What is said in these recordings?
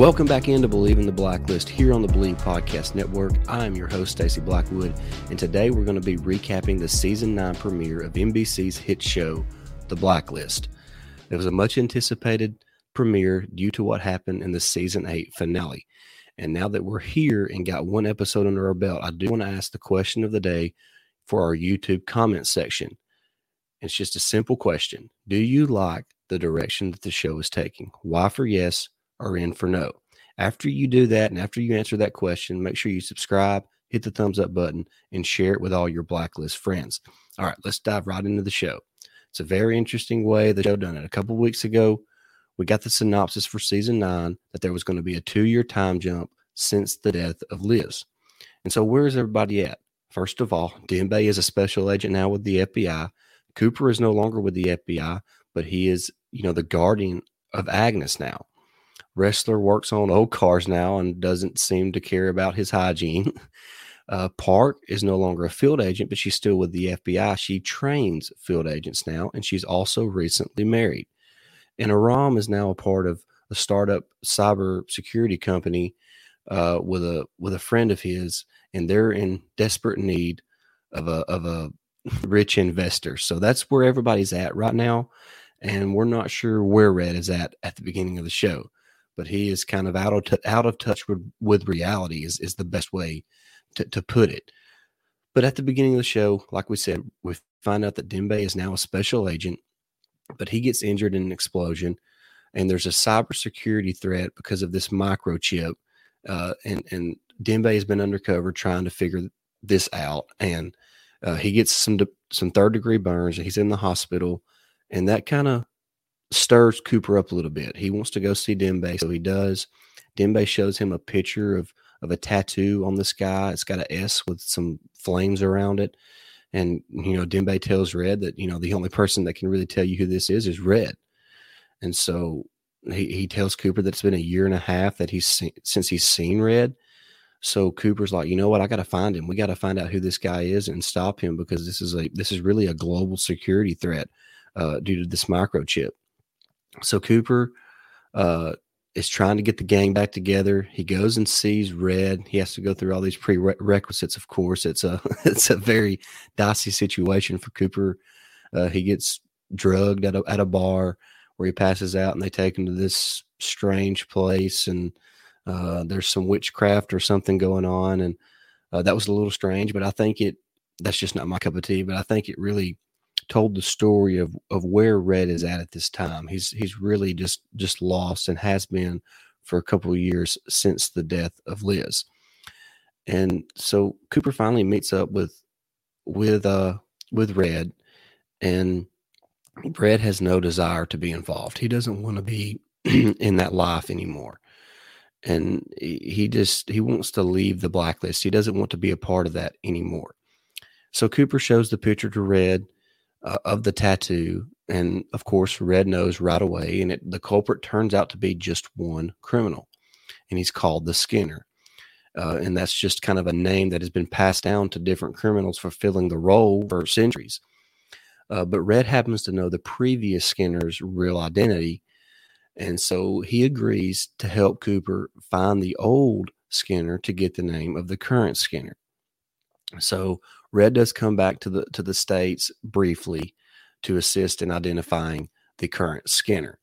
Welcome back into Bleav in the Blacklist here on the Bleav Podcast Network. I am your host, Stacey Blackwood, and today we're going to be recapping the season 9 premiere of NBC's hit show, The Blacklist. It was a much anticipated premiere due to what happened in the season 8 finale. And now that we're here and got one episode under our belt, I do want to ask the question of the day for our YouTube comment section. It's just a simple question Do you like the direction that the show is taking? Why for yes? Or in for no. After you do that and after you answer that question, make sure you subscribe, hit the thumbs up button, and share it with all your blacklist friends. All right, let's dive right into the show. It's a very interesting way the show done it. A couple weeks ago, we got the synopsis for season nine that there was going to be a two year time jump since the death of Liz. And so, where is everybody at? First of all, Dembe is a special agent now with the FBI. Cooper is no longer with the FBI, but he is, you know, the guardian of Agnes now. Ressler works on old cars now and doesn't seem to care about his hygiene. Uh, Park is no longer a field agent, but she's still with the FBI. She trains field agents now, and she's also recently married. And Aram is now a part of a startup cyber security company uh, with a with a friend of his, and they're in desperate need of a of a rich investor. So that's where everybody's at right now, and we're not sure where Red is at at the beginning of the show but he is kind of out of t- out of touch with, with reality is, is the best way to, to put it. But at the beginning of the show, like we said, we find out that Dembe is now a special agent, but he gets injured in an explosion, and there's a cybersecurity threat because of this microchip. Uh, and and Dembe has been undercover trying to figure this out, and uh, he gets some de- some third degree burns, and he's in the hospital, and that kind of stirs Cooper up a little bit. He wants to go see Dembe, so he does. Dembe shows him a picture of of a tattoo on the sky. It's got an S with some flames around it. And you know, Dembe tells Red that you know the only person that can really tell you who this is is Red. And so he, he tells Cooper that it's been a year and a half that he's seen, since he's seen Red. So Cooper's like, you know what? I got to find him. We got to find out who this guy is and stop him because this is a this is really a global security threat uh, due to this microchip. So Cooper uh, is trying to get the gang back together. He goes and sees Red. He has to go through all these prerequisites. Of course, it's a it's a very dicey situation for Cooper. Uh, he gets drugged at a at a bar where he passes out, and they take him to this strange place, and uh, there's some witchcraft or something going on, and uh, that was a little strange. But I think it that's just not my cup of tea. But I think it really told the story of of where Red is at at this time. He's he's really just just lost and has been for a couple of years since the death of Liz. And so Cooper finally meets up with with uh with Red and Red has no desire to be involved. He doesn't want to be in that life anymore. And he just he wants to leave the blacklist. He doesn't want to be a part of that anymore. So Cooper shows the picture to Red uh, of the tattoo. And of course, Red knows right away. And it, the culprit turns out to be just one criminal, and he's called the Skinner. Uh, and that's just kind of a name that has been passed down to different criminals fulfilling the role for centuries. Uh, but Red happens to know the previous Skinner's real identity. And so he agrees to help Cooper find the old Skinner to get the name of the current Skinner. So Red does come back to the to the states briefly to assist in identifying the current Skinner.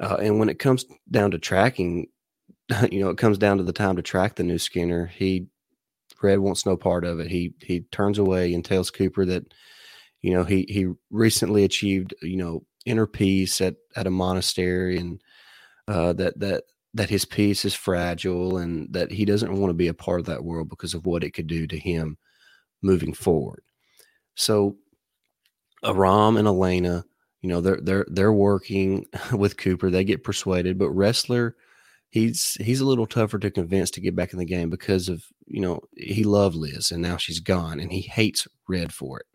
Uh, and when it comes down to tracking, you know, it comes down to the time to track the new Skinner. He Red wants no part of it. He he turns away and tells Cooper that, you know, he he recently achieved, you know, inner peace at at a monastery, and uh, that that that his peace is fragile, and that he doesn't want to be a part of that world because of what it could do to him moving forward. So Aram and Alina, You know, they're they're they're working with Cooper. They get persuaded, but Ressler, he's he's a little tougher to convince to get back in the game because of you know he loved Liz and now she's gone and he hates Red for it.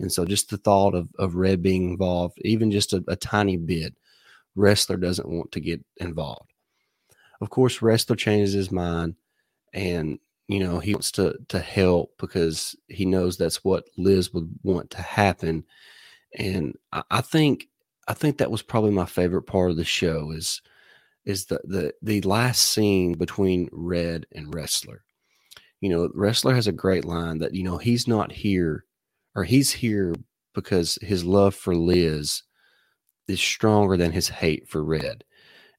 And so just the thought of of Red being involved, even just a, a tiny bit, Ressler doesn't want to get involved. Of course, Ressler changes his mind and you know he wants to to help because he knows that's what Liz would want to happen. And I, I think I think that was probably my favorite part of the show is is the the the last scene between Red and Ressler You know, Ressler has a great line that you know he's not here or he's here because his love for Liz is stronger than his hate for Red.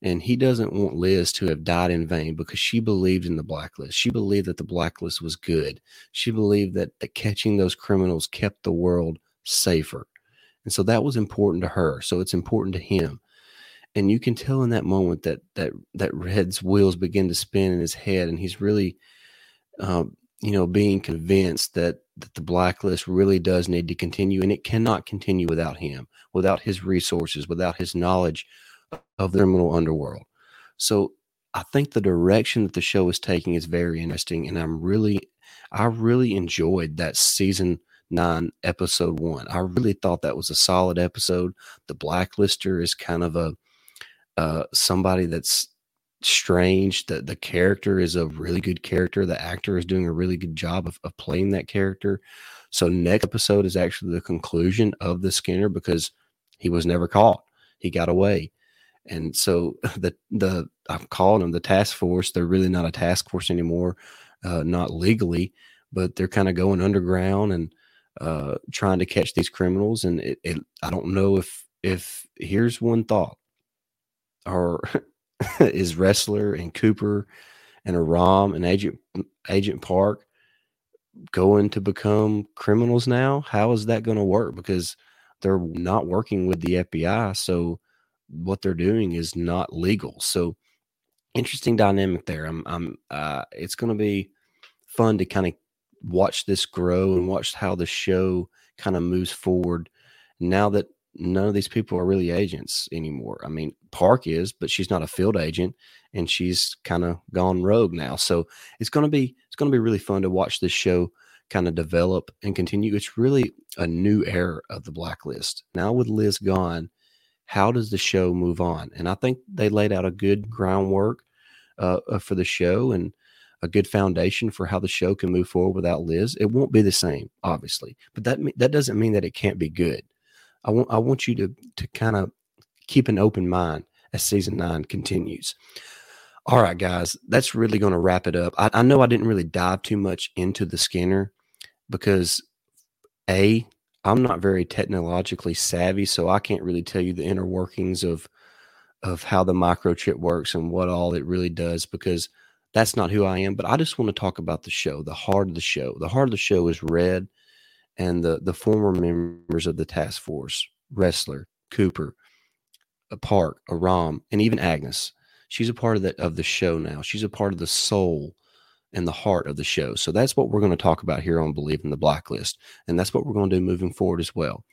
And he doesn't want Liz to have died in vain because she believed in the blacklist. She believed that the blacklist was good. She believed that, that catching those criminals kept the world safer. And so that was important to her. So it's important to him. And you can tell in that moment that that that Red's wheels begin to spin in his head, and he's really, um, you know, being convinced that that the blacklist really does need to continue, and it cannot continue without him, without his resources, without his knowledge of the criminal underworld. So I think the direction that the show is taking is very interesting, and I'm really, I really enjoyed that season nine, episode one. I really thought that was a solid episode. The Blacklister is kind of a uh, somebody that's strange. That the character is a really good character. The actor is doing a really good job of, of playing that character. So next episode is actually the conclusion of the Skinner because he was never caught. He got away. And so the the I'm calling them the task force. They're really not a task force anymore, uh, not legally, but they're kind of going underground and uh, trying to catch these criminals. And it, it, I don't know if if here's one thought, or is Ressler and Cooper and Aram and Agent Agent Park going to become criminals now? How is that going to work? Because they're not working with the FBI, so what they're doing is not legal. So interesting dynamic there. I'm, I'm, uh, it's going to be fun to kind of watch this grow and watch how the show kind of moves forward now that none of these people are really agents anymore. I mean, Park is, but she's not a field agent and she's kind of gone rogue now. So it's going to be it's going to be really fun to watch this show kind of develop and continue. It's really a new era of the blacklist. Now with Liz gone, how does the show move on? And I think they laid out a good groundwork uh, uh, for the show and a good foundation for how the show can move forward without Liz. It won't be the same, obviously, but that that doesn't mean that it can't be good. I want I want you to to kind of keep an open mind as season nine continues. All right, guys, that's really going to wrap it up. I, I know I didn't really dive too much into the Skinner because a I'm not very technologically savvy, so I can't really tell you the inner workings of of how the microchip works and what all it really does because that's not who I am. But I just want to talk about the show, the heart of the show. The heart of the show is Red and the the former members of the task force, Ressler Cooper, a Park, a Aram, and even Agnes. She's a part of the of the show now. She's a part of the soul and the heart of the show. So that's what we're going to talk about here on Bleav in the Blacklist. And that's what we're going to do moving forward as well.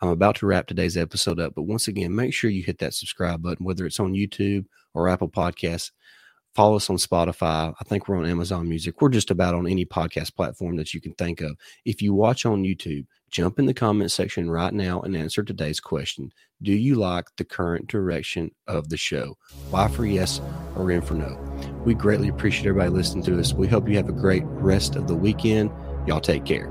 I'm about to wrap today's episode up, but once again, make sure you hit that subscribe button, whether it's on YouTube or Apple Podcasts. Follow us on Spotify. I think we're on Amazon Music. We're just about on any podcast platform that you can think of. If you watch on YouTube, jump in the comment section right now and answer today's question. Do you like the current direction of the show? Why for yes or in for no? We greatly appreciate everybody listening to us. We hope you have a great rest of the weekend. Y'all take care.